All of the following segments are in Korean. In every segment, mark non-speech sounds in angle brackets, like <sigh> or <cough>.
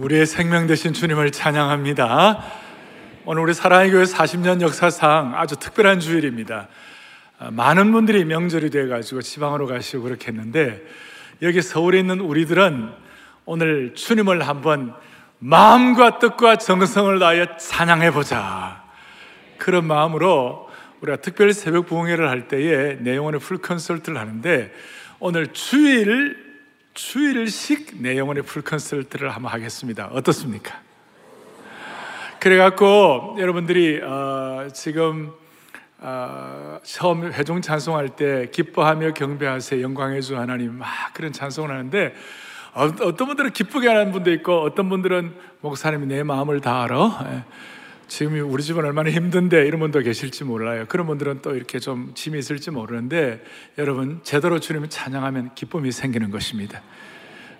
우리의 생명 되신 주님을 찬양합니다. 오늘 우리 사랑의 교회 40년 역사상 아주 특별한 주일입니다. 아, 많은 분들이 명절이 돼가지고 지방으로 가시고 그렇게 했는데 여기 서울에 있는 우리들은 오늘 주님을 한번 마음과 뜻과 정성을 다하여 찬양해보자. 그런 마음으로 우리가 특별 새벽 부흥회를 할 때에 내용원의 풀 컨설트를 하는데 오늘 주일 주일식 내용원의 풀 컨설트를 한번 하겠습니다. 어떻습니까? 그래갖고 여러분들이 어, 지금 어, 처음 회중 찬송할 때 기뻐하며 경배하세 영광의 주 하나님 막 그런 찬송을 하는데 어, 떤 분들은 기쁘게 하는 분도 있고 어떤 분들은 목사님이 내 마음을 다 알아. 예. 지금 우리 집은 얼마나 힘든데 이런 분도 계실지 몰라요. 그런 분들은 또 이렇게 좀 짐이 있을지 모르는데 여러분 제대로 주님을 찬양하면 기쁨이 생기는 것입니다.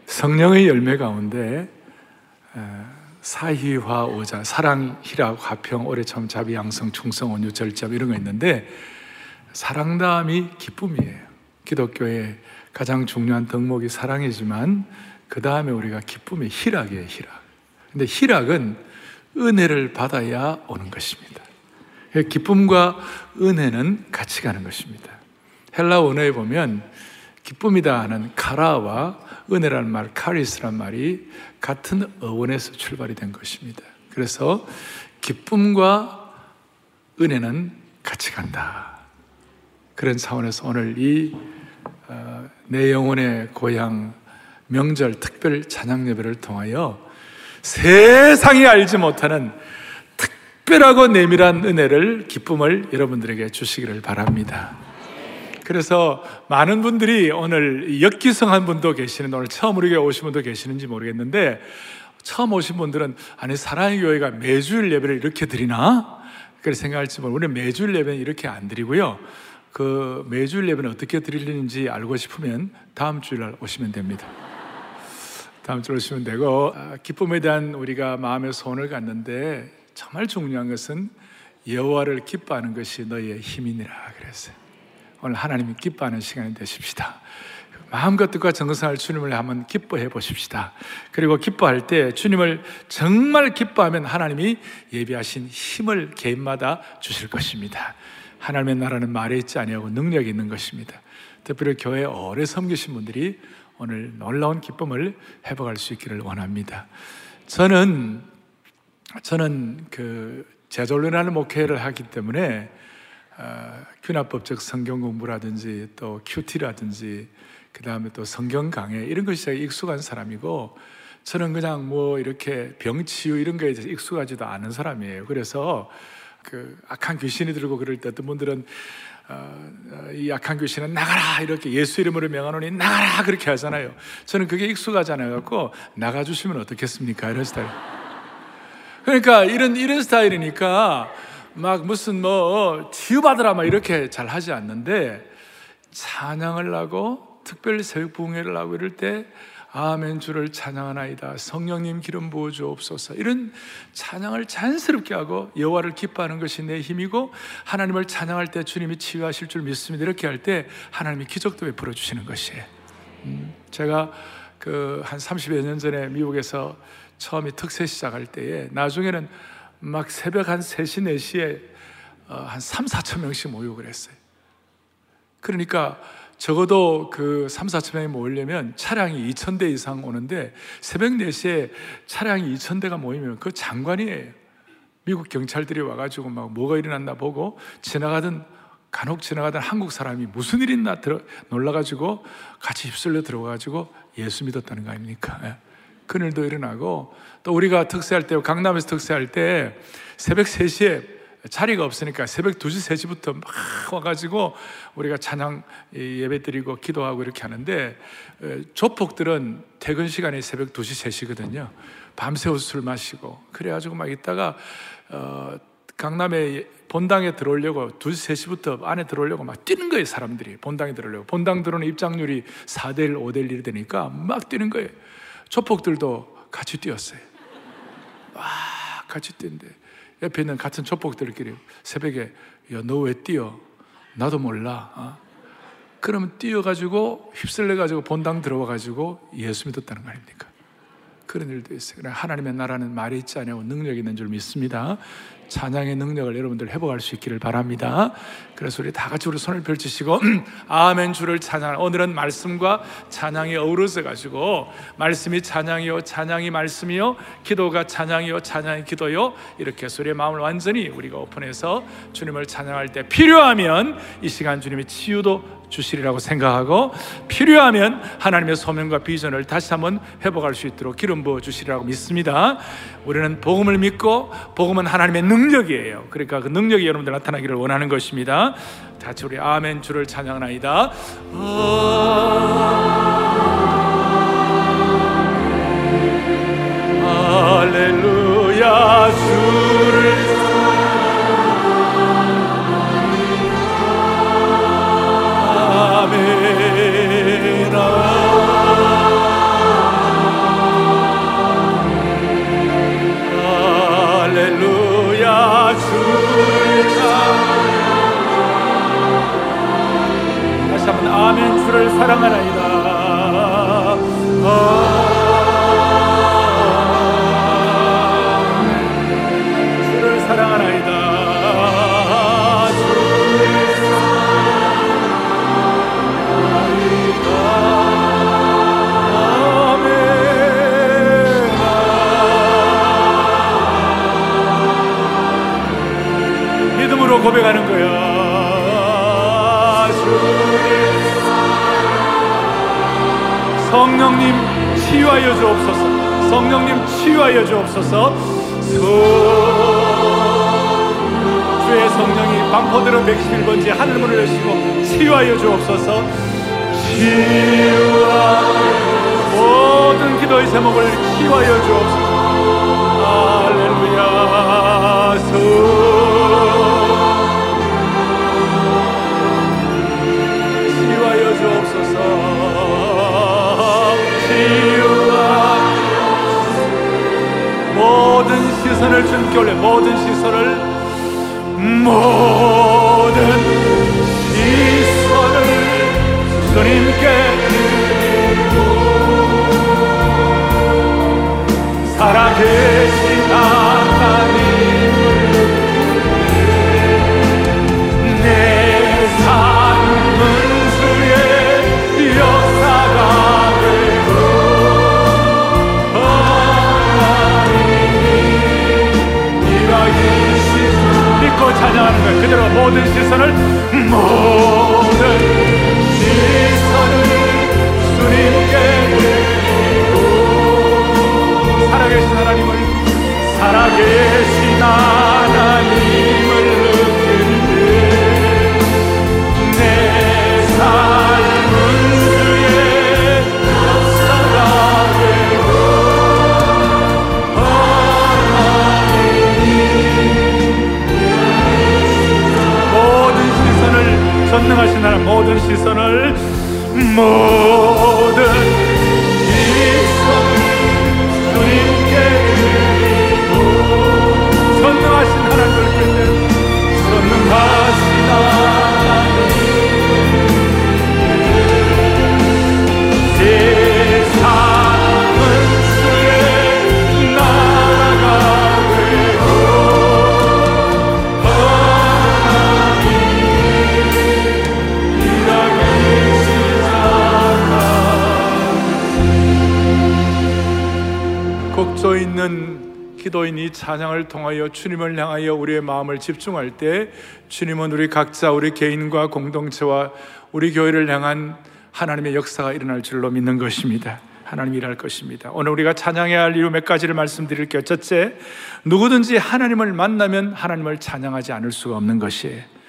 성령의 열매 가운데 사희화 오자 사랑 희락 화평 오래 참 자비 양성 충성 온유 절잡 이런 거 있는데 사랑 다음이 기쁨이에요. 기독교의 가장 중요한 덕목이 사랑이지만 그 다음에 우리가 기쁨이 희락이에요. 희락. 근데 희락은 은혜를 받아야 오는 것입니다. 기쁨과 은혜는 같이 가는 것입니다. 헬라 원어에 보면 기쁨이다 하는 카라와 은혜라는 말, 카리스란 말이 같은 어원에서 출발이 된 것입니다. 그래서 기쁨과 은혜는 같이 간다. 그런 차원에서 오늘 이내 어, 영혼의 고향 명절 특별 찬양 예배를 통하여 세상이 알지 못하는 특별하고 내밀한 은혜를, 기쁨을 여러분들에게 주시기를 바랍니다. 그래서 많은 분들이 오늘 역기성 한 분도 계시는 오늘 처음 우리 교회 오신 분도 계시는지 모르겠는데 처음 오신 분들은 아니 사랑의 교회가 매주일 예배를 이렇게 드리나? 그렇게 생각할지 모르고 우리는 매주일 예배는 이렇게 안 드리고요. 그 매주일 예배는 어떻게 드리는지 알고 싶으면 다음 주일 오시면 됩니다. 다음 주로 오시면 되고 아, 기쁨에 대한 우리가 마음의 소원을 갖는데 정말 중요한 것은 여호와를 기뻐하는 것이 너희의 힘이니라 그랬어요. 오늘 하나님이 기뻐하는 시간이 되십시다. 마음과 뜻과 정성을 주님을 한번 기뻐해 보십시다. 그리고 기뻐할 때 주님을 정말 기뻐하면 하나님이 예비하신 힘을 개인마다 주실 것입니다. 하나님의 나라는 말에 있지 아니하고 능력이 있는 것입니다. 특별히 교회 오래 섬기신 분들이 오늘 놀라운 기쁨을 회복할 수 있기를 원합니다. 저는 저는 그 제졸련하는 목회를 하기 때문에 어, 균합법적 성경 공부라든지 또 큐티라든지 그 다음에 또 성경 강해 이런 것이 익숙한 사람이고 저는 그냥 뭐 이렇게 병치유 이런 거에 대해서 익숙하지도 않은 사람이에요. 그래서 그 악한 귀신이 들고 그럴 때 어떤 분들은 이 약한 귀신은 나가라 이렇게 예수 이름으로 명하노니 나가라 그렇게 하잖아요. 저는 그게 익숙하지 않아 갖고 나가 주시면 어떻겠습니까? 이런 스타일. 그러니까 이런 이런 스타일이니까 막 무슨 뭐 치유받으라 막 이렇게 잘 하지 않는데 찬양을 하고 특별히 새벽 부흥회를 하고 이럴 때 아멘 주를 찬양하나이다. 성령님 기름 부어 주옵소서. 이런 찬양을 자연스럽게 하고 여호와를 기뻐하는 것이 내 힘이고 하나님을 찬양할 때 주님이 치유하실 줄 믿습니다. 이렇게 할 때 하나님이 기적도 베풀어 주시는 것이에요. 음, 제가 그 한 30여 년 전에 미국에서 처음에 특세 시작할 때에 나중에는 막 새벽 한 3시, 4시에 어, 한 3, 4천 명씩 모이고 그랬어요. 그러니까 적어도 그 3, 4천 명이 모이려면 차량이 2천 대 이상 오는데 새벽 4시에 차량이 2천 대가 모이면 그 장관이에요. 미국 경찰들이 와가지고 막 뭐가 일어났나 보고 지나가던 간혹 지나가던 한국 사람이 무슨 일 있나 들어, 놀라가지고 같이 휩쓸려 들어가가지고 예수 믿었다는 거 아닙니까? 예. 그늘도 일어나고 또 우리가 특세할 때 강남에서 특세할 때 새벽 3시에 자리가 없으니까 새벽 2시, 3시부터 막 와가지고 우리가 찬양 예배 드리고 기도하고 이렇게 하는데 조폭들은 퇴근 시간이 새벽 2시, 3시거든요. 밤새워 술 마시고 그래가지고 막 있다가 어, 강남에 본당에 들어오려고 2시, 3시부터 안에 들어오려고 막 뛰는 거예요, 사람들이. 본당에 들어오려고. 본당 들어오는 입장률이 4대1, 5대1 이 되니까 막 뛰는 거예요. 조폭들도 같이 뛰었어요. 막 같이 뛰는데 옆에 있는 같은 족복들끼리 새벽에 야, 너왜 뛰어? 나도 몰라. 어? 그러면 뛰어가지고 휩쓸려가지고 본당 들어와가지고 예수 믿었다는 거 아닙니까? 그런 일도 있어요. 하나님의 나라는 말이 있지 않냐고 능력이 있는 줄 믿습니다. 찬양의 능력을 여러분들 회복할 수 있기를 바랍니다. 그래서 우리 다 같이 우리 손을 펼치시고 <clears throat> 아멘 주를 찬양. 오늘은 말씀과 찬양이 어우러져 가지고 말씀이 찬양이요, 찬양이 말씀이요, 기도가 찬양이요, 찬양이 기도요. 이렇게 소리의 마음을 완전히 우리가 오픈해서 주님을 찬양할 때 필요하면 이 시간 주님이 치유도 주시리라고 생각하고 필요하면 하나님의 소명과 비전을 다시 한번 회복할 수 있도록 기름 부어 주시리라고 믿습니다. 우리는 복음을 믿고 복음은 하나님의 능 력이에요. 그러니까 그 능력이 여러분들 나타나기를 원하는 것입니다. 같이 우리 아멘 주를 찬양하나이다. 할 6개월의 모든 시선을 모든 시선을 주님께 드리고 살아계신 찬양하는 거예요. 그대로 모든 시선을 모든 시선을 주님께 드리고 살아계신 하나님을 살아계신 하나 모든 시선을 모든 기도인 이 찬양을 통하여 주님을 향하여 우리의 마음을 집중할 때 주님은 우리 각자 우리 개인과 공동체와 우리 교회를 향한 하나님의 역사가 일어날 줄로 믿는 것입니다. 하나님 일할 것입니다. 오늘 우리가 찬양해야 할 이유 몇 가지를 말씀드릴게요. 첫째, 누구든지 하나님을 만나면 하나님을 찬양하지 않을 수가 없는 것이에요.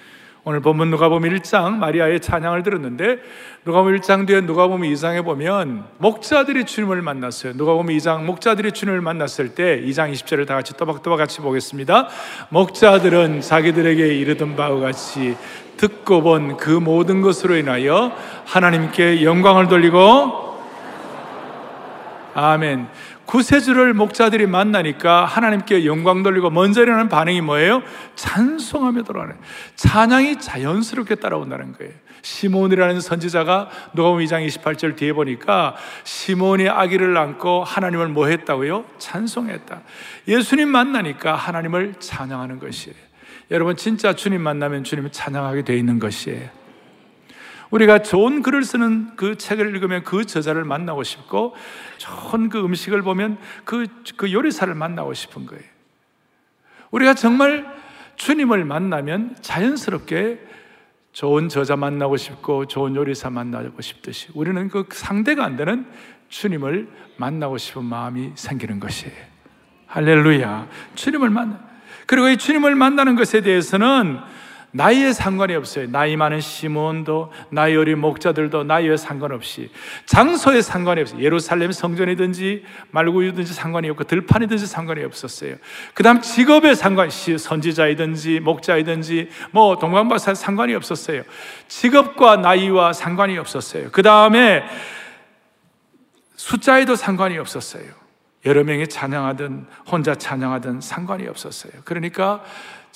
오늘 본문 누가복음 1장 마리아의 찬양을 들었는데 누가복음 1장 뒤에 누가복음 2장에 보면 목자들이 주님을 만났어요. 누가복음 2장 목자들이 주님을 만났을 때 2장 20절을 다 같이 또박또박 같이 보겠습니다. 목자들은 자기들에게 이르던 바와 같이 듣고 본 그 모든 것으로 인하여 하나님께 영광을 돌리고 아멘. 구세주를 목자들이 만나니까 하나님께 영광 돌리고 먼저 일어나는 반응이 뭐예요? 찬송하며 돌아가는 찬양이 자연스럽게 따라온다는 거예요. 시몬이라는 선지자가 누가복음 2장 28절 뒤에 보니까 시몬이 아기를 낳고 하나님을 뭐 했다고요? 찬송했다. 예수님 만나니까 하나님을 찬양하는 것이에요. 여러분 진짜 주님 만나면 주님을 찬양하게 돼 있는 것이에요. 우리가 좋은 글을 쓰는 그 책을 읽으면 그 저자를 만나고 싶고 좋은 그 음식을 보면 그, 그 요리사를 만나고 싶은 거예요. 우리가 정말 주님을 만나면 자연스럽게 좋은 저자 만나고 싶고 좋은 요리사 만나고 싶듯이 우리는 그 상대가 안 되는 주님을 만나고 싶은 마음이 생기는 것이에요. 할렐루야. 주님을 만나. 그리고 이 주님을 만나는 것에 대해서는 나이에 상관이 없어요. 나이 많은 시몬도, 나이 어린 목자들도 나이에 상관없이, 장소에 상관이 없어요. 예루살렘 성전이든지 말구유든지 상관이 없고, 들판이든지 상관이 없었어요. 그 다음 직업에 상관이, 선지자이든지, 목자이든지, 뭐, 동방박사 상관이 없었어요. 직업과 나이와 상관이 없었어요. 그 다음에 숫자에도 상관이 없었어요. 여러 명이 찬양하든, 혼자 찬양하든 상관이 없었어요. 그러니까,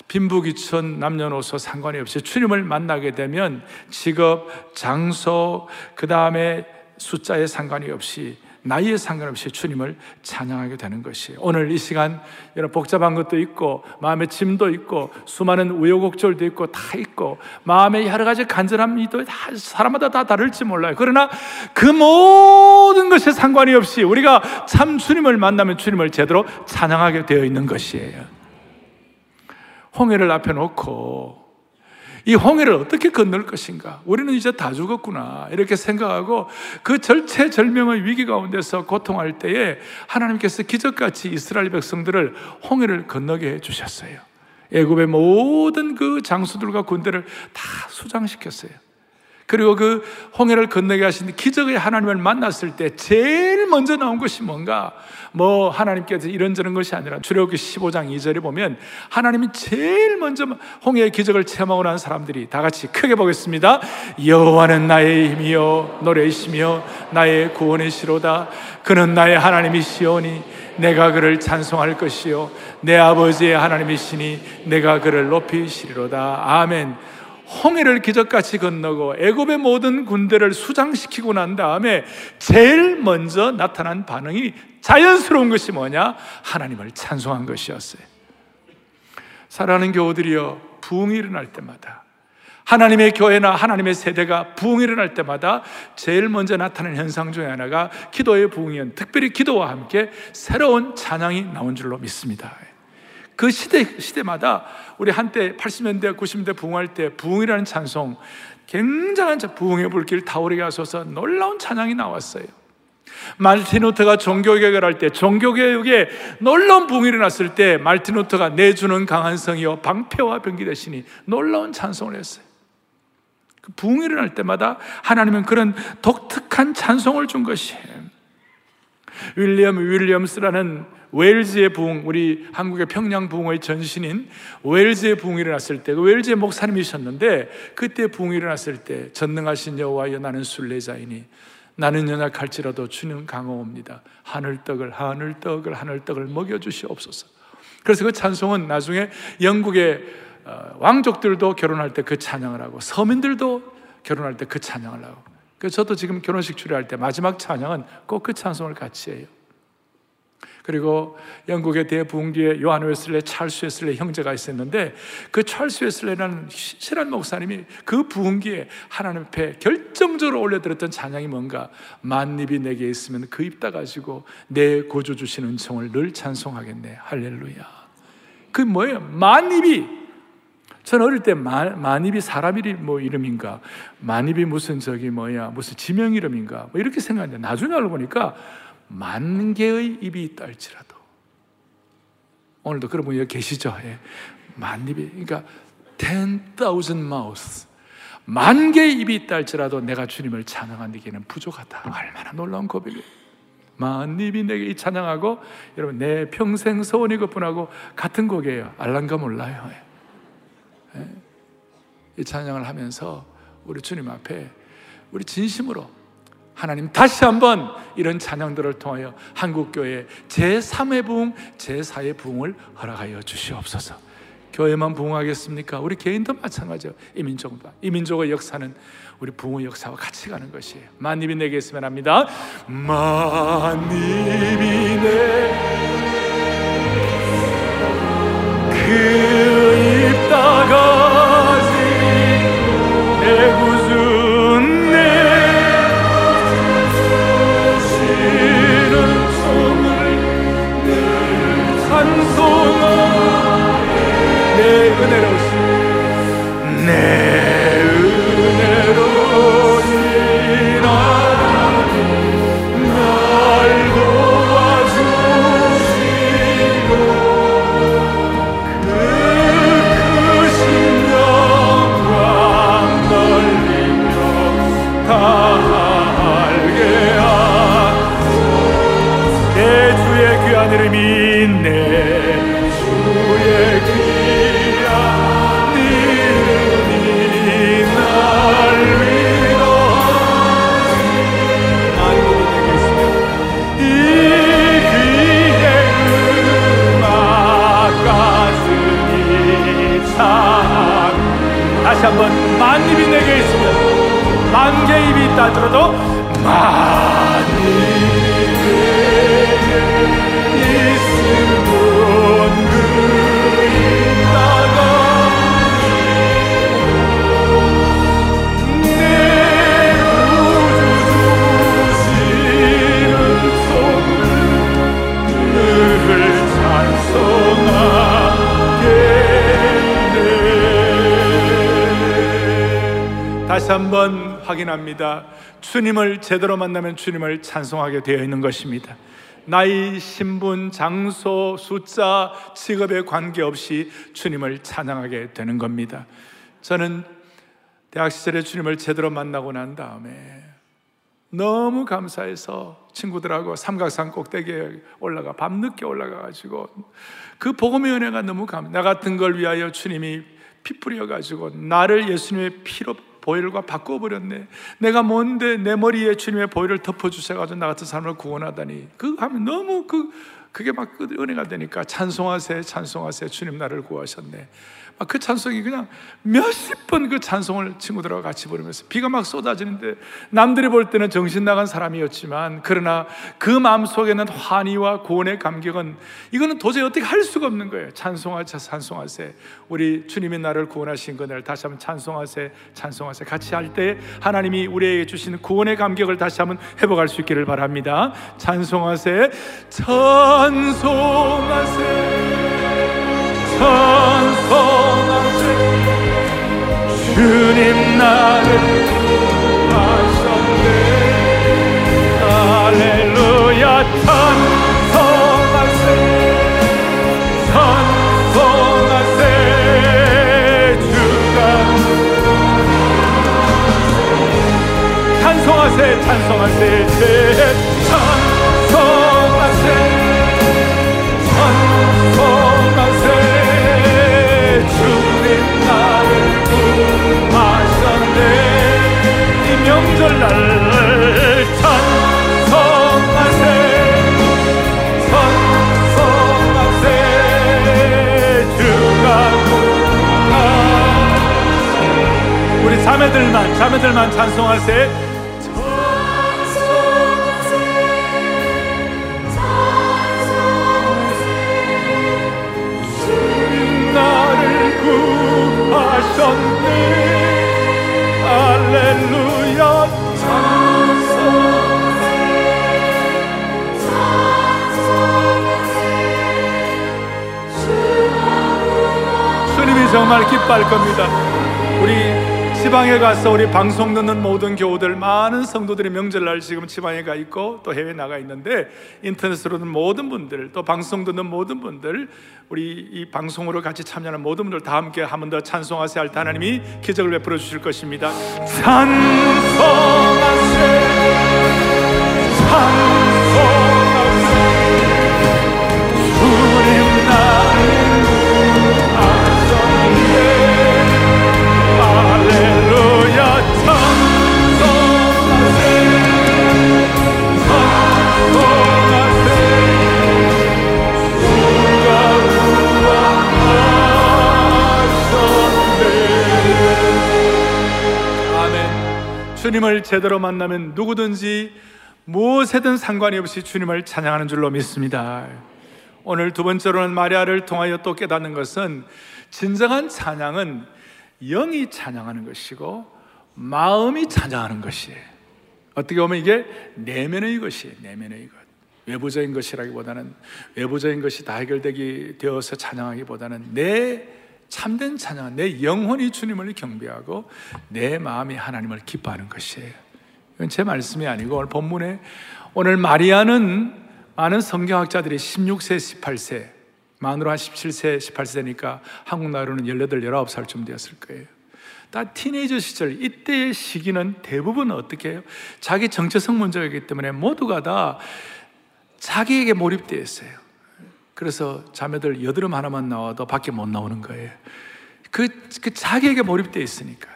빈부귀천 남녀노소 상관이 없이 주님을 만나게 되면 직업, 장소, 그 다음에 숫자에 상관이 없이 나이에 상관없이 주님을 찬양하게 되는 것이 오늘 이 시간 여러 복잡한 것도 있고 마음에 짐도 있고 수많은 우여곡절도 있고 다 있고 마음에 여러 가지 간절함이도 다 사람마다 다 다를지 몰라요. 그러나 그 모든 것에 상관이 없이 우리가 참 주님을 만나면 주님을 제대로 찬양하게 되어 있는 것이에요. 홍해를 앞에 놓고 이 홍해를 어떻게 건널 것인가? 우리는 이제 다 죽었구나. 이렇게 생각하고 그 절체절명의 위기 가운데서 고통할 때에 하나님께서 기적같이 이스라엘 백성들을 홍해를 건너게 해 주셨어요. 애굽의 모든 그 장수들과 군대를 다 수장시켰어요. 그리고 그 홍해를 건너게 하신 기적의 하나님을 만났을 때 제일 먼저 나온 것이 뭔가? 뭐 하나님께서 이런저런 것이 아니라 출애굽기 15장 2절에 보면 하나님이 제일 먼저 홍해의 기적을 체험하고 난 사람들이 다 같이 크게 보겠습니다. 여호와는 나의 힘이요 노래이시며 나의 구원의 시로다. 그는 나의 하나님이시오니 내가 그를 찬송할 것이요 내 아버지의 하나님이시니 내가 그를 높이시리로다. 아멘. 홍해를 기적같이 건너고 애굽의 모든 군대를 수장시키고 난 다음에 제일 먼저 나타난 반응이 자연스러운 것이 뭐냐? 하나님을 찬송한 것이었어요. 사랑하는 교우들이여, 부흥이 일어날 때마다 하나님의 교회나 하나님의 세대가 부흥이 일어날 때마다 제일 먼저 나타나는 현상 중에 하나가 기도의 부흥이었 특별히 기도와 함께 새로운 찬양이 나온 줄로 믿습니다. 그 시대, 시대마다 우리 한때 80년대, 90년대 부흥할 때 부흥이라는 찬송, 굉장한 부흥의 불길 타오르게 하소서 놀라운 찬양이 나왔어요. 말틴 루터가 종교개혁을 할 때, 종교개혁에 놀라운 부흥이 일어났을 때, 말틴 루터가 내주는 강한 성이요, 방패와 병기 대신이 놀라운 찬송을 했어요. 그 부흥이 일어날 때마다 하나님은 그런 독특한 찬송을 준 것이에요. 윌리엄 윌리엄스라는 웨일즈의 부흥, 우리 한국의 평양 부흥의 전신인 웨일즈의 부흥이 일어났을 때, 그 웨일즈의 목사님이셨는데, 그때 부흥이 일어났을 때, 전능하신 여호와여 나는 순례자이니, 나는 연약할지라도 주는 강호옵니다. 하늘떡을, 하늘떡을, 하늘떡을 먹여주시옵소서. 그래서 그 찬송은 나중에 영국의 어, 왕족들도 결혼할 때 그 찬양을 하고, 서민들도 결혼할 때 그 찬양을 하고, 그래서 저도 지금 결혼식 주례할 때 마지막 찬양은 꼭 그 찬송을 같이 해요. 그리고 영국의 대부흥기에 요한 웨슬레, 찰스 웨슬레 형제가 있었는데 그 찰스 웨슬레라는 실한 목사님이 그 부흥기에 하나님 앞에 결정적으로 올려드렸던 찬양이 뭔가 만입이 내게 있으면 그 입 다 가지고 내 고조 주신 은총을 늘 찬송하겠네. 할렐루야. 그 뭐예요? 만입이 저는 어릴 때 만, 만입이 사람 이름 뭐 이름인가? 만입이 무슨 저기 뭐야? 무슨 지명 이름인가? 뭐 이렇게 생각했는데 나중에 알고 보니까 만 개의 입이 있다 할지라도 오늘도 그런 분이 계시죠? 예. 만 입이 그러니까 ten thousand mouths 만 개의 입이 있다 할지라도 내가 주님을 찬양하기에는 부족하다. 얼마나 놀라운 고백이에요. 만 입이 내게 찬양하고 여러분 내 평생 소원이 그뿐하고 같은 곡이에요. 알란가 몰라요. 예. 이 찬양을 하면서 우리 주님 앞에 우리 진심으로 하나님 다시 한번 이런 찬양들을 통하여 한국교회 제3의 부흥, 제4의 부흥을 허락하여 주시옵소서. 교회만 부흥하겠습니까? 우리 개인도 마찬가지요. 이민족도. 이민족의 역사는 우리 부흥의 역사와 같이 가는 것이에요. 만입이 내게 있으면 합니다. 만입이 내그 입다가지 내 구준 은혜로우신 내 은혜로우신 하나님 날 도와주시고 그 크신 영광 넓리며 달게 하내 주의 귀한 이름이 확인합니다 주님을 제대로 만나면 주님을 찬송하게 되어 있는 것입니다 나이, 신분, 장소, 숫자, 직업에 관계없이 주님을 찬양하게 되는 겁니다 저는 대학 시절에 주님을 제대로 만나고 난 다음에 너무 감사해서 친구들하고 삼각산 꼭대기에 올라가 밤늦게 올라가 가지고 그 복음의 은혜가 너무 감. 나 같은 걸 위하여 주님이 피 뿌려 가지고 나를 예수님의 피로 보혈과 바꿔 버렸네. 내가 뭔데 내 머리에 주님의 보혈을 덮어 주셔 가지고 나 같은 사람을 구원하다니. 그 하면 너무 그 그게 막그 은혜가 되니까 찬송하세 찬송하세 주님 나를 구하셨네. 막그 찬송이 그냥 몇십 번 그 찬송을 친구들하고 같이 부르면서 비가 막 쏟아지는데 남들이 볼 때는 정신 나간 사람이었지만 그러나 그 마음 속에는 환희와 고원의 감격은 이거는 도저히 어떻게 할 수가 없는 거예요. 찬송하세 찬송하세 우리 주님이 나를 구원하신 그날 다시 한번 찬송하세 찬송하세 같이 할 때 하나님이 우리에게 주신 구원의 감격을 다시 한번 회복할 수 있기를 바랍니다. 찬송하세 찬송하세 찬송하세 주님 나를 구하셨네. 할렐루야. 찬송하세. 찬송하세. 주가. 찬송하세 찬송하세. 찬송하세 명절날 찬송하세 찬송하세. 주가 구하 우리 자매들만 자매들만 찬송하세. 나를 구하셨네 정말 기뻐할 겁니다. 우리 지방에 가서 우리 방송 듣는 모든 교우들 많은 성도들이 명절날 지금 지방에 가 있고 또 해외 나가 있는데 인터넷으로 듣는 모든 분들 또 방송 듣는 모든 분들 우리 이 방송으로 같이 참여하는 모든 분들 다 함께 한 번 더 찬송하세 할 때 하나님이 기적을 베풀어 주실 것입니다. 찬송하세 찬 주님을 제대로 만나면 누구든지 무엇에든 상관이 없이 주님을 찬양하는 줄로 믿습니다. 오늘 두 번째로는 마리아를 통하여 또 깨닫는 것은 진정한 찬양은 영이 찬양하는 것이고 마음이 찬양하는 것이에요. 어떻게 보면 이게 내면의 것이에요. 내면의 것. 외부적인 것이라기보다는 외부적인 것이 다 해결되기 되어서 찬양하기보다는 내 참된 찬양, 내 영혼이 주님을 경배하고 내 마음이 하나님을 기뻐하는 것이에요. 이건 제 말씀이 아니고 오늘 본문에 오늘 마리아는 많은 성경학자들이 16세, 18세, 만으로 한 17세, 18세니까 한국 나이로는 18, 19살쯤 되었을 거예요. 다 티네이저 시절, 이때의 시기는 대부분 어떻게 해요? 자기 정체성 문제이기 때문에 모두가 다 자기에게 몰입되어 있어요. 그래서 자매들 여드름 하나만 나와도 밖에 못 나오는 거예요. 그, 그 자기에게 몰입되어 있으니까.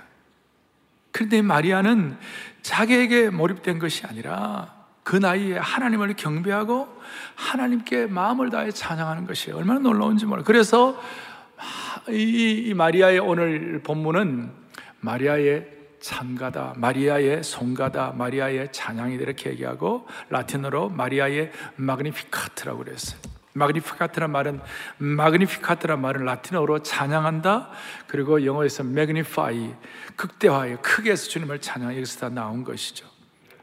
그런데 마리아는 자기에게 몰입된 것이 아니라 그 나이에 하나님을 경배하고 하나님께 마음을 다해 찬양하는 것이 얼마나 놀라운지 몰라. 그래서 이, 이 마리아의 오늘 본문은 마리아의 참가다, 마리아의 송가다, 마리아의 찬양이 이렇게 얘기하고 라틴어로 마리아의 마그니피카트라고 그랬어요. 마그니피카트란 말은 마그니피카트란 말은 라틴어로 찬양한다. 그리고 영어에서 magnify 극대화해 크게 해서 주님을 찬양 여기서 다 나온 것이죠.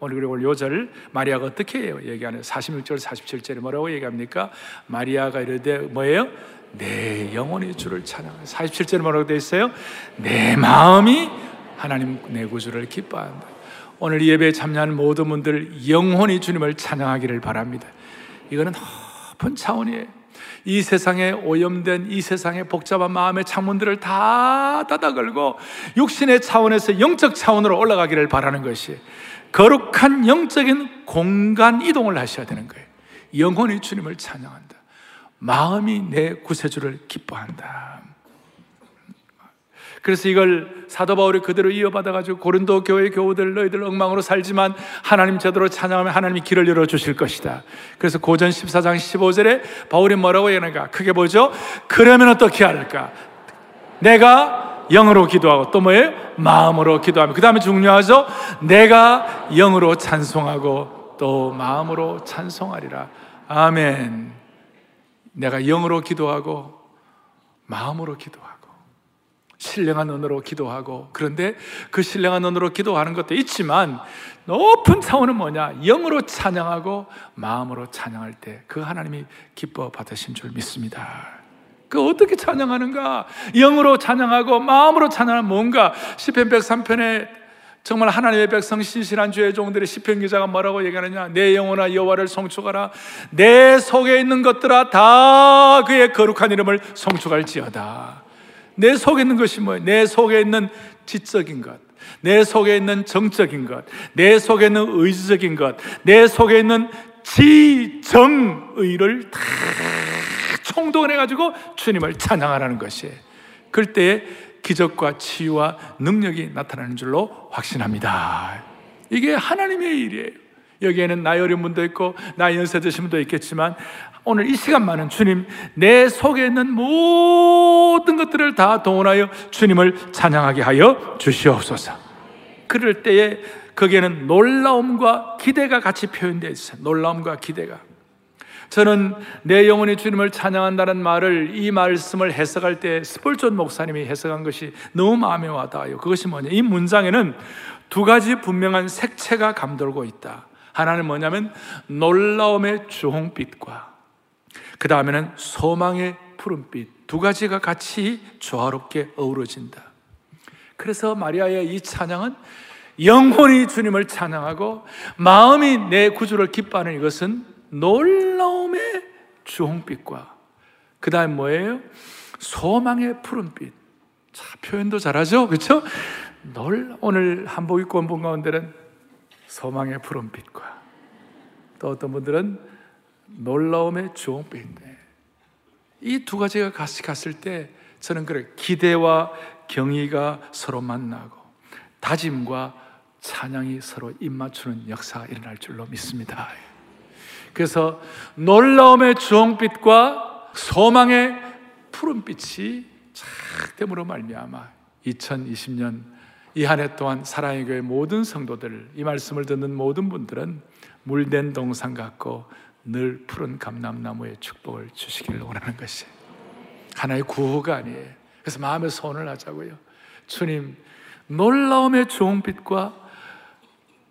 오늘 그리고 요절 마리아가 어떻게 해요? 얘기하는 46절 47절에 뭐라고 얘기합니까? 마리아가 이르되 뭐예요? 내 영혼이 주를 찬양. 47절에 뭐라고 되어 있어요? 내 마음이 하나님 내 구주를 기뻐한다. 오늘 예배에 참여하는 모든 분들 영혼이 주님을 찬양하기를 바랍니다. 이거는 높은 차원이에요. 이 세상에 오염된 이 세상의 복잡한 마음의 창문들을 다 닫아 걸고 육신의 차원에서 영적 차원으로 올라가기를 바라는 것이 거룩한 영적인 공간 이동을 하셔야 되는 거예요. 영혼이 주님을 찬양한다. 마음이 내 구세주를 기뻐한다. 그래서 이걸 사도 바울이 그대로 이어받아가지고 고린도 교회 교우들 너희들 엉망으로 살지만 하나님 제대로 찬양하면 하나님이 길을 열어주실 것이다. 그래서 고전 14장 15절에 바울이 뭐라고 얘기하는가? 크게 보죠. 그러면 어떻게 할까? 내가 영으로 기도하고 또 뭐예요? 마음으로 기도하며 그 다음에 중요하죠. 내가 영으로 찬송하고 또 마음으로 찬송하리라. 아멘. 내가 영으로 기도하고 마음으로 기도하고 신령한 눈으로 기도하고 그런데 그 신령한 눈으로 기도하는 것도 있지만 높은 차원은 뭐냐? 영으로 찬양하고 마음으로 찬양할 때 그 하나님이 기뻐 받으신 줄 믿습니다. 그 어떻게 찬양하는가? 영으로 찬양하고 마음으로 찬양하는 뭔가 시편 103편에 정말 하나님의 백성 신실한 주의 종들의 시편 기자가 뭐라고 얘기하느냐? 내 영혼아 여호와를 송축하라. 내 속에 있는 것들아 다 그의 거룩한 이름을 송축할지어다. 내 속에 있는 것이 뭐예요? 내 속에 있는 지적인 것, 내 속에 있는 정적인 것, 내 속에 있는 의지적인 것, 내 속에 있는 지정의를 다 총동원해가지고 주님을 찬양하라는 것이에요. 그럴 때 기적과 치유와 능력이 나타나는 줄로 확신합니다. 이게 하나님의 일이에요. 여기에는 나이 어린 분도 있고 나이 연세 드신 분도 있겠지만 오늘 이 시간만은 주님 내 속에 있는 모든 것들을 다 동원하여 주님을 찬양하게 하여 주시옵소서. 그럴 때에 거기에는 놀라움과 기대가 같이 표현되어 있어요. 놀라움과 기대가. 저는 내 영혼이 주님을 찬양한다는 말을 이 말씀을 해석할 때 스폴존 목사님이 해석한 것이 너무 마음에 와닿아요. 그것이 뭐냐? 이 문장에는 두 가지 분명한 색채가 감돌고 있다. 하나는 뭐냐면 놀라움의 주홍빛과 그 다음에는 소망의 푸른빛 두 가지가 같이 조화롭게 어우러진다. 그래서 마리아의 이 찬양은 영혼이 주님을 찬양하고 마음이 내 구주를 기뻐하는 이것은 놀라움의 주홍빛과 그 다음 뭐예요? 소망의 푸른빛. 자, 표현도 잘하죠? 그렇죠? 놀 오늘 한복 입고 온 분 가운데는 소망의 푸른빛과 또 어떤 분들은 놀라움의 주홍빛인데 이두 가지가 같이 갔을 때 저는 그래 기대와 경의가 서로 만나고 다짐과 찬양이 서로 입맞추는 역사가 일어날 줄로 믿습니다. 그래서 놀라움의 주홍빛과 소망의 푸른빛이 착됨으로 말미암아 2020년 이 한 해 동안 사랑의 교회 모든 성도들, 이 말씀을 듣는 모든 분들은 물된 동산 같고 늘 푸른 감람나무의 축복을 주시기를 원하는 것이 하나의 구호가 아니에요. 그래서 마음의 소원을 하자고요. 주님, 놀라움의 좋은 빛과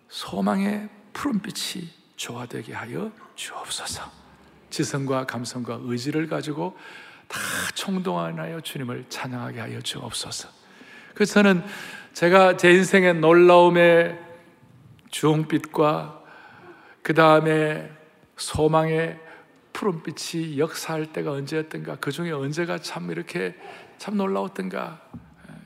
소망의 푸른빛이 조화되게 하여 주옵소서. 지성과 감성과 의지를 가지고 다 총동원하여 주님을 찬양하게 하여 주옵소서. 그래서 저는 제가 제 인생의 놀라움의 주홍빛과 그 다음에 소망의 푸른빛이 역사할 때가 언제였던가 그 중에 언제가 참 이렇게 참 놀라웠던가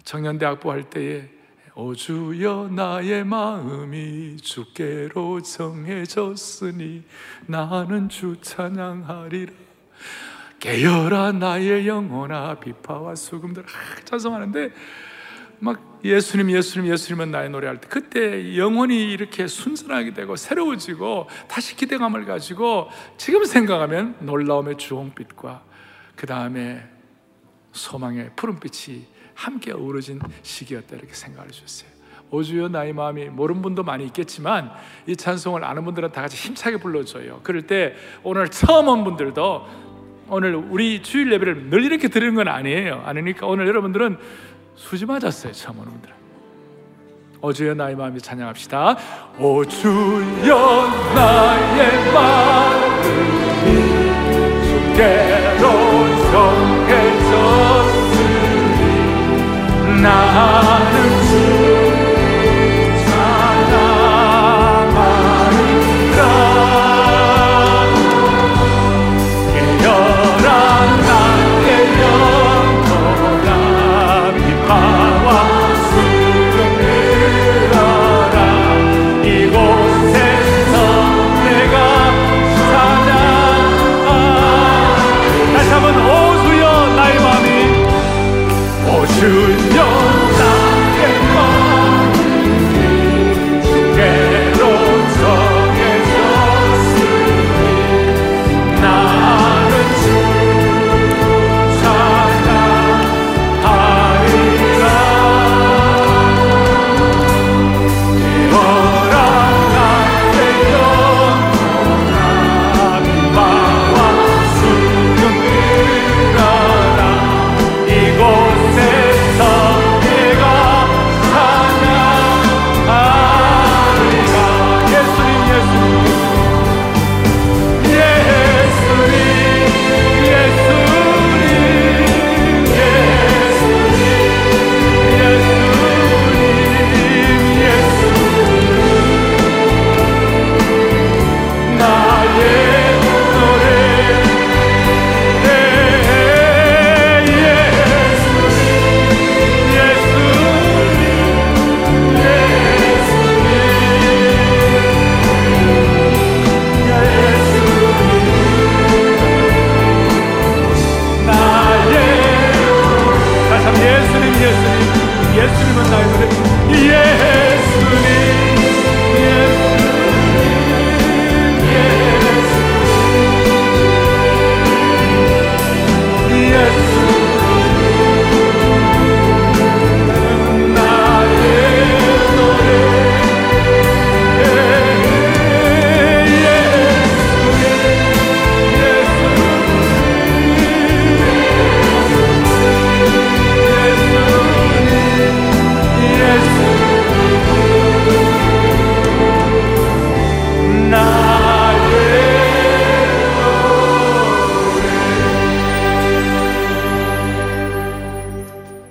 청년대학부 할 때에 오 주여 나의 마음이 주께로 정해졌으니 나는 주 찬양하리라. 깨어라 나의 영혼아 비파와 수금들. 아, 찬송하는데 막 예수님 예수님 예수님은 나의 노래할 때 그때 영혼이 이렇게 순전하게 되고 새로워지고 다시 기대감을 가지고 지금 생각하면 놀라움의 주홍빛과 그 다음에 소망의 푸른빛이 함께 어우러진 시기였다 이렇게 생각을 주셨어요. 오주여 나의 마음이 모르는 분도 많이 있겠지만 이 찬송을 아는 분들은 다 같이 힘차게 불러줘요. 그럴 때 오늘 처음 온 분들도 오늘 우리 주일 예배를 늘 이렇게 드리는 건 아니에요. 아니니까 오늘 여러분들은 수지 맞았어요 처음 오는 분들은. 오주여 나의 마음이 찬양합시다. 오 주여 나의 마음이 주께로 정해졌으니 나는 to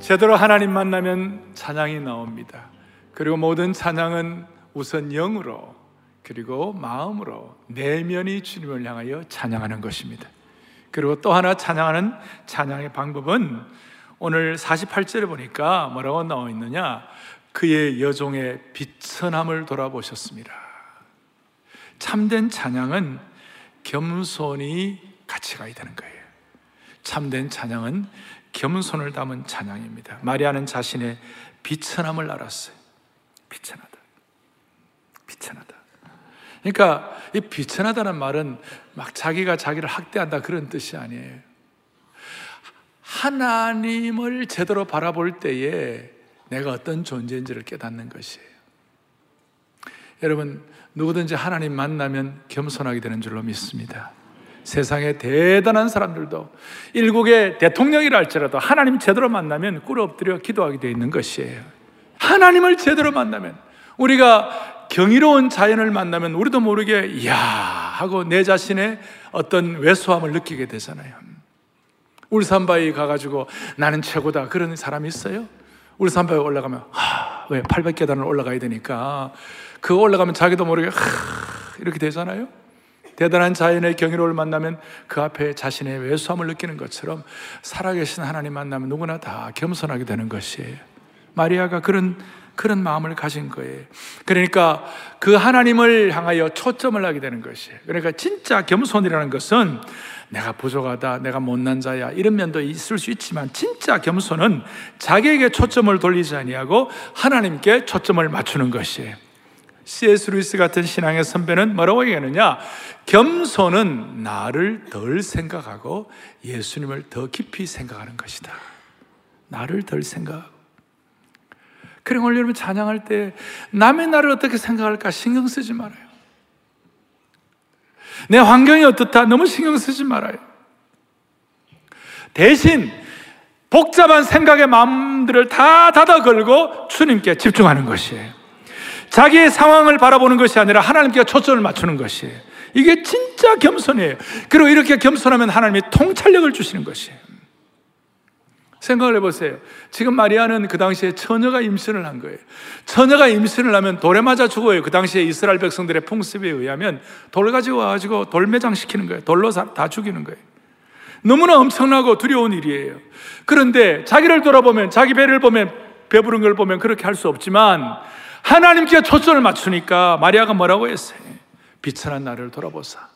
제대로 하나님 만나면 찬양이 나옵니다. 그리고 모든 찬양은 우선 영으로 그리고 마음으로 내면이 주님을 향하여 찬양하는 것입니다. 그리고 또 하나 찬양하는 찬양의 방법은 오늘 48절에 보니까 뭐라고 나와 있느냐? 그의 여종의 비천함을 돌아보셨습니다. 참된 찬양은 겸손이 같이 가야 되는 거예요. 참된 찬양은 겸손을 담은 찬양입니다. 마리아는 자신의 비천함을 알았어요. 비천하다. 비천하다. 그러니까 이 비천하다는 말은 막 자기가 자기를 학대한다 그런 뜻이 아니에요. 하나님을 제대로 바라볼 때에 내가 어떤 존재인지를 깨닫는 것이에요. 여러분, 누구든지 하나님 만나면 겸손하게 되는 줄로 믿습니다. 세상에 대단한 사람들도 일국의 대통령이라 할지라도 하나님 제대로 만나면 꿇어 엎드려 기도하게 되어 있는 것이에요. 하나님을 제대로 만나면 우리가 경이로운 자연을 만나면 우리도 모르게 이야 하고 내 자신의 어떤 왜소함을 느끼게 되잖아요. 울산바위 가가지고 나는 최고다 그런 사람이 있어요? 울산바위 올라가면 하, 왜 800계단을 올라가야 되니까 그 올라가면 자기도 모르게 하, 이렇게 되잖아요. 대단한 자연의 경이로움을 만나면 그 앞에 자신의 외소함을 느끼는 것처럼 살아계신 하나님 만나면 누구나 다 겸손하게 되는 것이에요. 마리아가 그런 그런 마음을 가진 거예요. 그러니까 그 하나님을 향하여 초점을 하게 되는 것이에요. 그러니까 진짜 겸손이라는 것은 내가 부족하다, 내가 못난 자야 이런 면도 있을 수 있지만 진짜 겸손은 자기에게 초점을 돌리지 아니하고 하나님께 초점을 맞추는 것이에요. C.S. 루이스 같은 신앙의 선배는 뭐라고 얘기하느냐? 겸손은 나를 덜 생각하고 예수님을 더 깊이 생각하는 것이다. 나를 덜 생각하고. 그래, 오늘 여러분 찬양할 때 남의 나를 어떻게 생각할까 신경 쓰지 말아요. 내 환경이 어떻다 너무 신경 쓰지 말아요. 대신 복잡한 생각의 마음들을 다 닫아 걸고 주님께 집중하는 것이에요. 자기의 상황을 바라보는 것이 아니라 하나님께 초점을 맞추는 것이에요. 이게 진짜 겸손이에요. 그리고 이렇게 겸손하면 하나님이 통찰력을 주시는 것이에요. 생각을 해보세요. 지금 마리아는 그 당시에 처녀가 임신을 한 거예요. 처녀가 임신을 하면 돌에 맞아 죽어요. 그 당시에 이스라엘 백성들의 풍습에 의하면 돌 가지고 와가지고 돌매장 시키는 거예요. 돌로 다 죽이는 거예요. 너무나 엄청나고 두려운 일이에요. 그런데 자기를 돌아보면, 자기 배를 보면, 배부른 걸 보면 그렇게 할 수 없지만 하나님께 초점을 맞추니까 마리아가 뭐라고 했어요? 비천한 나를 돌아보사.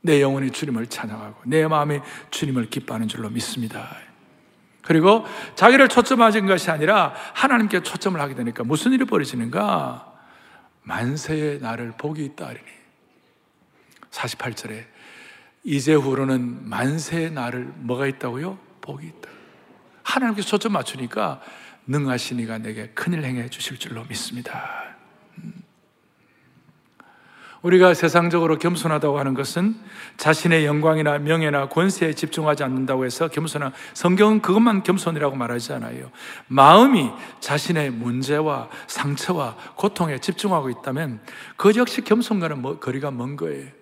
내 영혼이 주님을 찬양하고 내 마음이 주님을 기뻐하는 줄로 믿습니다. 그리고 자기를 초점하신 것이 아니라 하나님께 초점을 하게 되니까 무슨 일이 벌어지는가? 만세의 나를 복이 있다 하리니. 48절에 이제 후로는 만세의 나를 뭐가 있다고요? 복이 있다. 하나님께 초점 맞추니까 능하시니가 내게 큰일 행해 주실 줄로 믿습니다. 음. 우리가 세상적으로 겸손하다고 하는 것은 자신의 영광이나 명예나 권세에 집중하지 않는다고 해서 겸손한 성경은 그것만 겸손이라고 말하지 않아요. 마음이 자신의 문제와 상처와 고통에 집중하고 있다면 그 역시 겸손과는 뭐, 거리가 먼 거예요.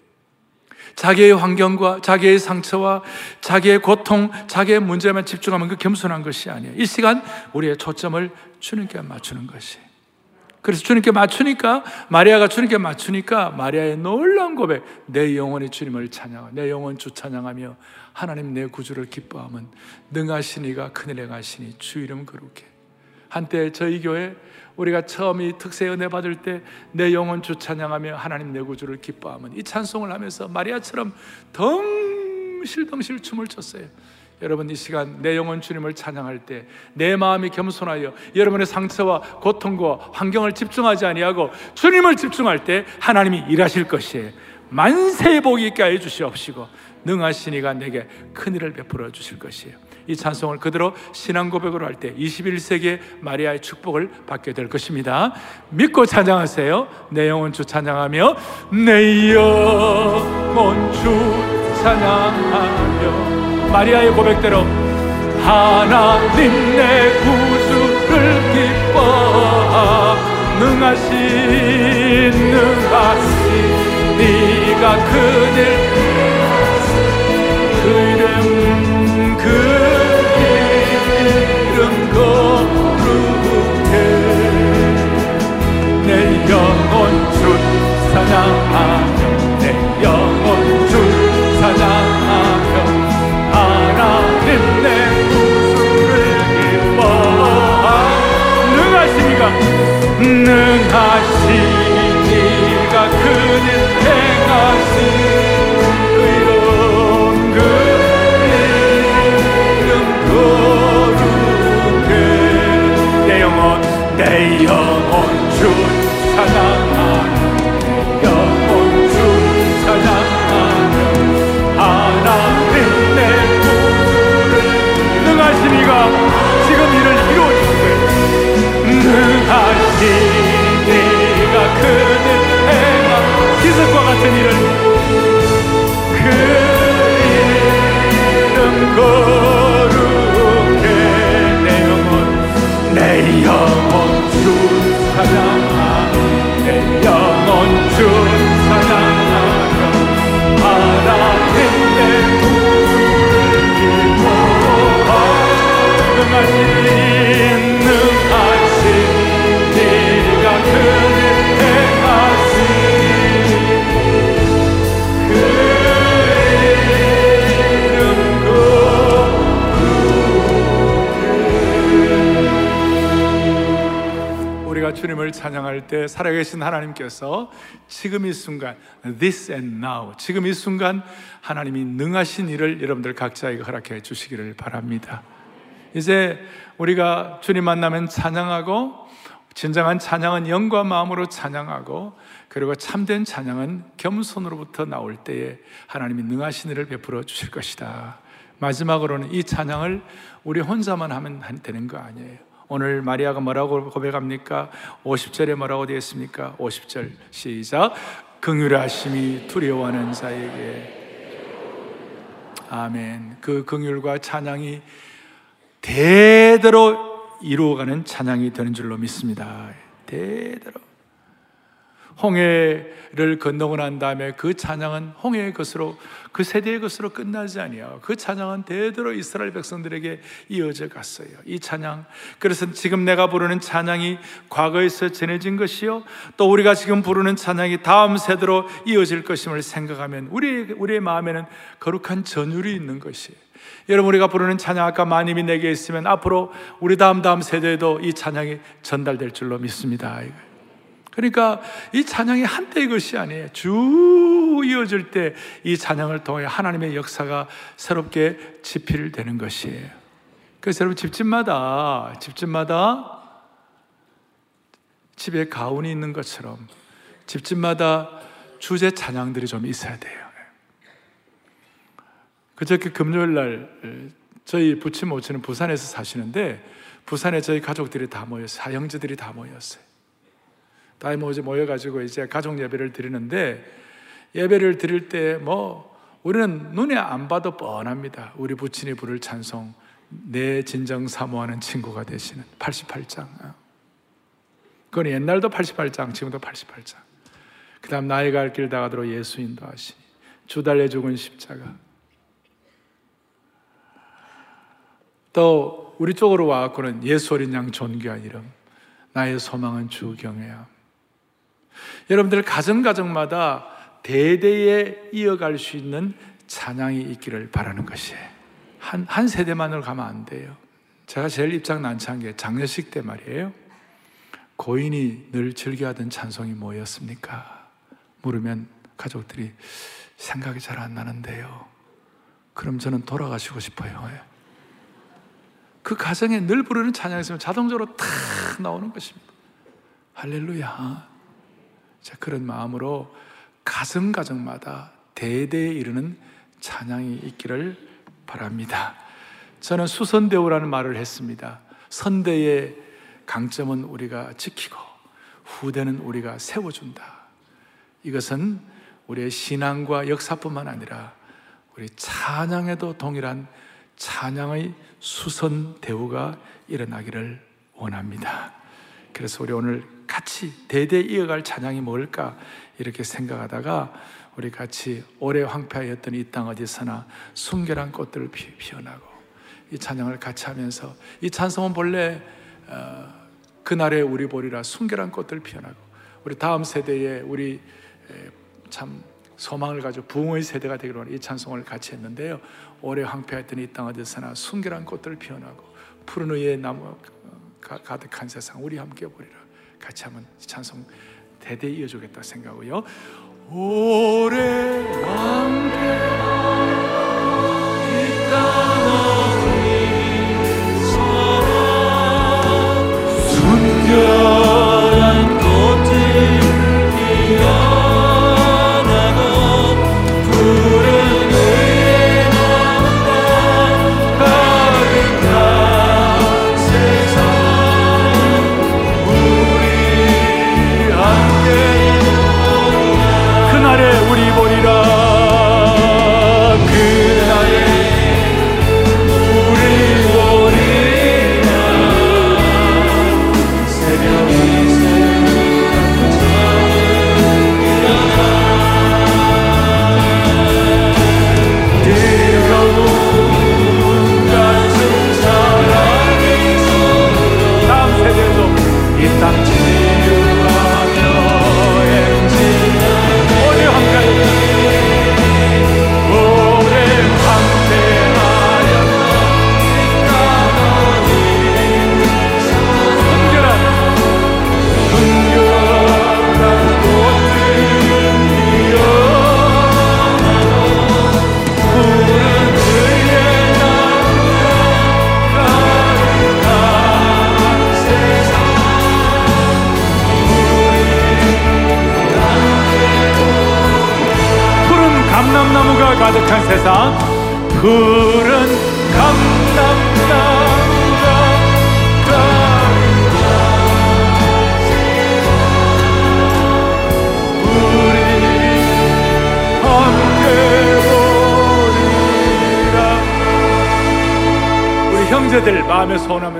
자기의 환경과 자기의 상처와 자기의 고통, 자기의 문제만 집중하면 그 겸손한 것이 아니에요. 이 시간 우리의 초점을 주님께 맞추는 것이. 그래서 주님께 맞추니까 마리아가 주님께 맞추니까 마리아의 놀라운 고백 내 영혼이 주님을 찬양하며 내 영혼 주 찬양하며 하나님 내 구주를 기뻐하면 능하시니가 큰일 행하시니 주 이름 거룩해 한때 저희 교회 우리가 처음 이 특세 은혜 받을 때 내 영혼 주 찬양하며 하나님 내 구주를 기뻐하면 이 찬송을 하면서 마리아처럼 덩실덩실 춤을 췄어요. 여러분 이 시간 내 영혼 주님을 찬양할 때 내 마음이 겸손하여 여러분의 상처와 고통과 환경을 집중하지 아니하고 주님을 집중할 때 하나님이 일하실 것이에요. 만세 복이 있게 해 주시옵시고 능하시니가 내게 큰 일을 베풀어 주실 것이에요. 이 찬송을 그대로 신앙 고백으로 할 때 21세기의 마리아의 축복을 받게 될 것입니다. 믿고 찬양하세요. 내 영혼 주 찬양하며 내 영혼 주 찬양하며 마리아의 고백대로 하나님 내 구주를 기뻐 능하신 능하신 네가 그들 내 영혼 주 사랑하며 하나님 내 구슬을 기뻐하 아, 능하시니가 능하시니가 그는 행하시니 영혼 내 영혼 주 때 살아계신 하나님께서 지금 이 순간, this and now, 지금 이 순간 하나님이 능하신 일을 여러분들 각자에게 허락해 주시기를 바랍니다. 이제 우리가 주님 만나면 찬양하고 진정한 찬양은 영과 마음으로 찬양하고 그리고 참된 찬양은 겸손으로부터 나올 때에 하나님이 능하신 일을 베풀어 주실 것이다. 마지막으로는 이 찬양을 우리 혼자만 하면 되는 거 아니에요. 오늘 마리아가 뭐라고 고백합니까? 50절에 뭐라고 되어 있습니까? 50절 시작. 긍휼하심이 두려워하는 자에게. 아멘. 그 긍휼과 찬양이 대대로 이루어가는 찬양이 되는 줄로 믿습니다. 대대로 홍해를 건너고 난 다음에 그 찬양은 홍해의 것으로 그 세대의 것으로 끝나지 아니요. 그 찬양은 대대로 이스라엘 백성들에게 이어져 갔어요. 이 찬양. 그래서 지금 내가 부르는 찬양이 과거에서 전해진 것이요. 또 우리가 지금 부르는 찬양이 다음 세대로 이어질 것임을 생각하면 우리 우리의 마음에는 거룩한 전율이 있는 것이에요. 여러분 우리가 부르는 찬양 아까 마님이 내게 있으면 앞으로 우리 다음 다음 세대에도 이 찬양이 전달될 줄로 믿습니다. 그러니까 이 찬양이 한때의 것이 아니에요. 쭉 이어질 때 이 찬양을 통해 하나님의 역사가 새롭게 지필되는 것이에요. 그래서 여러분 집집마다 집집마다 집에 가운이 있는 것처럼 집집마다 주제 찬양들이 좀 있어야 돼요. 그저께 금요일 날 저희 부친 모친은 부산에서 사시는데 부산에 저희 가족들이 다 모였어요. 사형제들이 다 모였어요. 다 모여 모여가지고 이제 가족 예배를 드리는데 예배를 드릴 때 뭐 우리는 눈에 안 봐도 뻔합니다. 우리 부친이 부를 찬송 내 진정 사모하는 친구가 되시는 88장. 그건 옛날도 88장, 지금도 88장. 그 다음 나의 갈 길 다가도록 예수 인도하시니 주 달려 죽은 십자가. 또 우리 쪽으로 와갖고는 예수 어린 양 존귀한 이름 나의 소망은 주 경외함 여러분들 가정가정마다 대대에 이어갈 수 있는 찬양이 있기를 바라는 것이에요. 한, 한 세대만으로 가면 안 돼요. 제가 제일 입장 난처한 게 장례식 때 말이에요. 고인이 늘 즐겨하던 찬송이 뭐였습니까? 물으면 가족들이 생각이 잘 안 나는데요. 그럼 저는 돌아가시고 싶어요. 그 가정에 늘 부르는 찬양이 있으면 자동적으로 탁 나오는 것입니다. 할렐루야. 자, 그런 마음으로 가정 가정마다 대대에 이르는 찬양이 있기를 바랍니다. 저는 수선대우라는 말을 했습니다. 선대의 강점은 우리가 지키고 후대는 우리가 세워준다. 이것은 우리의 신앙과 역사뿐만 아니라 우리 찬양에도 동일한 찬양의 수선 대우가 일어나기를 원합니다. 그래서 우리 오늘 같이 대대 이어갈 찬양이 뭘까 이렇게 생각하다가 우리 같이 오래 황폐하였던 이 땅 어디서나 순결한 꽃들을 피어나고 이 찬양을 같이 하면서 이 찬송은 본래 어, 그날의 우리 보리라 순결한 꽃들 피어나고 우리 다음 세대에 우리 참 소망을 가지고 부흥의 세대가 되기로 하는 이 찬송을 같이 했는데요. 오래 황폐했던 이 땅 어디서나 순결한 꽃들 피어나고 푸른 의에 나무 가득한 세상 우리 함께 보리라. 같이 한번 찬송 대대 이어주겠다 생각하고요. 오래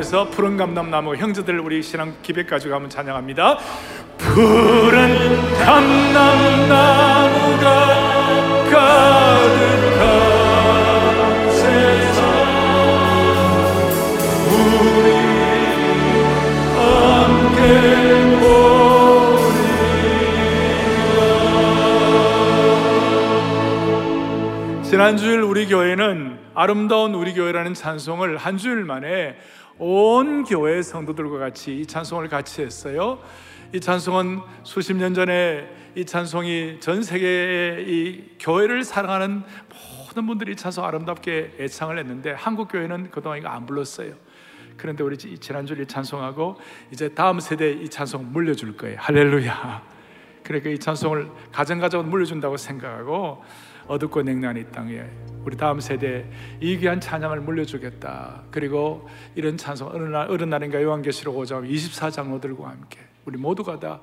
소원하면서 푸른 감람나무 형제들 우리 신앙 기백 가지고 한번 찬양합니다. 푸른 감람나무가 지난주일 우리 교회는 아름다운 우리 교회라는 찬송을 한 주일 만에 온 교회 성도들과 같이 이 찬송을 같이 했어요. 이 찬송은 수십 년 전에 이 찬송이 전 세계의 이 교회를 사랑하는 모든 분들이 찬송 아름답게 애창을 했는데 한국 교회는 그동안 이거 안 불렀어요. 그런데 우리 지난주에 찬송하고 이제 다음 세대에 이 찬송 물려줄 거예요. 할렐루야. 그러니까 이 찬송을 가정가정으로 물려준다고 생각하고 어둡고 냉랭한 이 땅에 우리 다음 세대 이 귀한 찬양을 물려주겠다. 그리고 이런 찬송 어느 날 어느 날인가 요한계시록 5장 24장로들과 함께 우리 모두가 다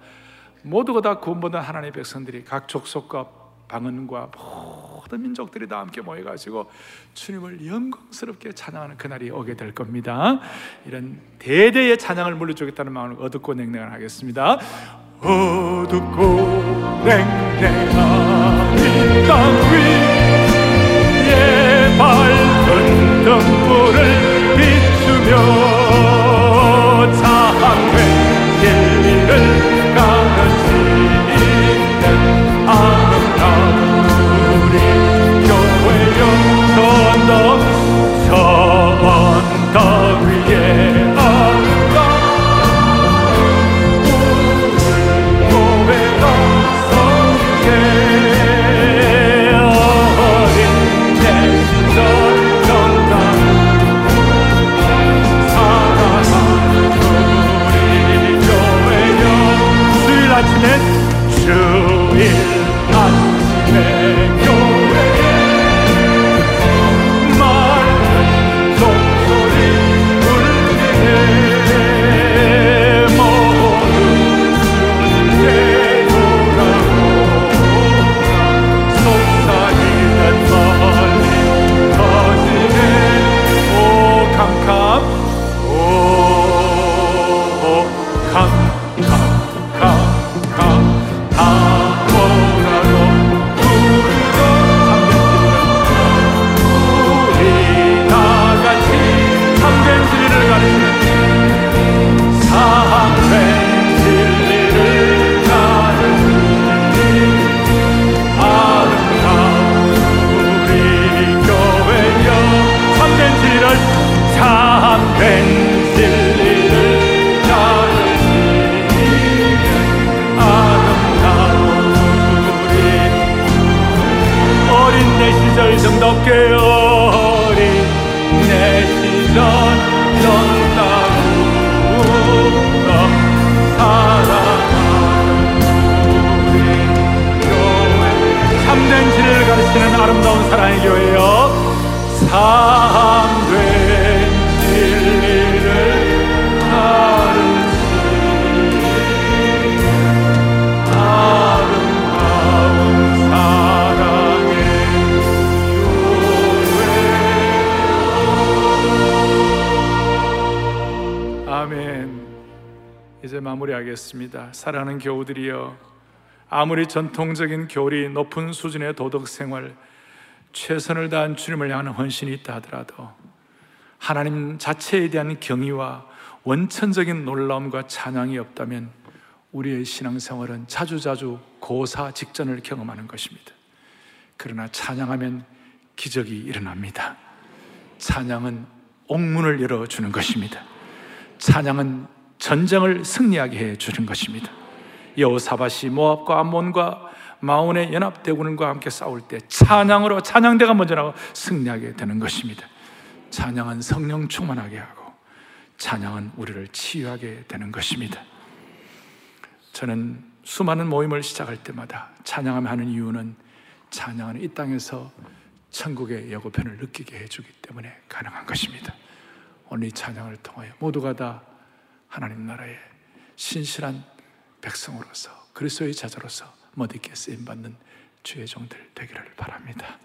모두가 다 구원받은 하나님의 백성들이 각 족속과 방언과 모든 민족들이 다 함께 모여가지고 주님을 영광스럽게 찬양하는 그날이 오게 될 겁니다. 이런 대대의 찬양을 물려주겠다는 마음을 어둡고 냉랭한 하겠습니다. 어둡고 냉랭한 이 땅 위에 밝은 등불을 비추며 진 마무리하겠습니다 사랑하는 교우들이여 아무리 전통적인 교리 높은 수준의 도덕 생활 최선을 다한 주님을 향하는 헌신이 있다 하더라도 하나님 자체에 대한 경의와 원천적인 놀라움과 찬양이 없다면 우리의 신앙생활은 자주자주 고사 직전을 경험하는 것입니다. 그러나 찬양하면 기적이 일어납니다. 찬양은 옥문을 열어주는 것입니다. 찬양은 전쟁을 승리하게 해 주는 것입니다. 여호사밧이 모압과 암몬과 마온의 연합 대군과 함께 싸울 때 찬양으로 찬양대가 먼저 나고 승리하게 되는 것입니다. 찬양은 성령 충만하게 하고 찬양은 우리를 치유하게 되는 것입니다. 저는 수많은 모임을 시작할 때마다 찬양하며 하는 이유는 찬양은 이 땅에서 천국의 예고편을 느끼게 해주기 때문에 가능한 것입니다. 오늘 이 찬양을 통하여 모두가 다 하나님 나라의 신실한 백성으로서 그리스도의 자녀로서 멋있게 쓰임 받는 주의 종들 되기를 바랍니다.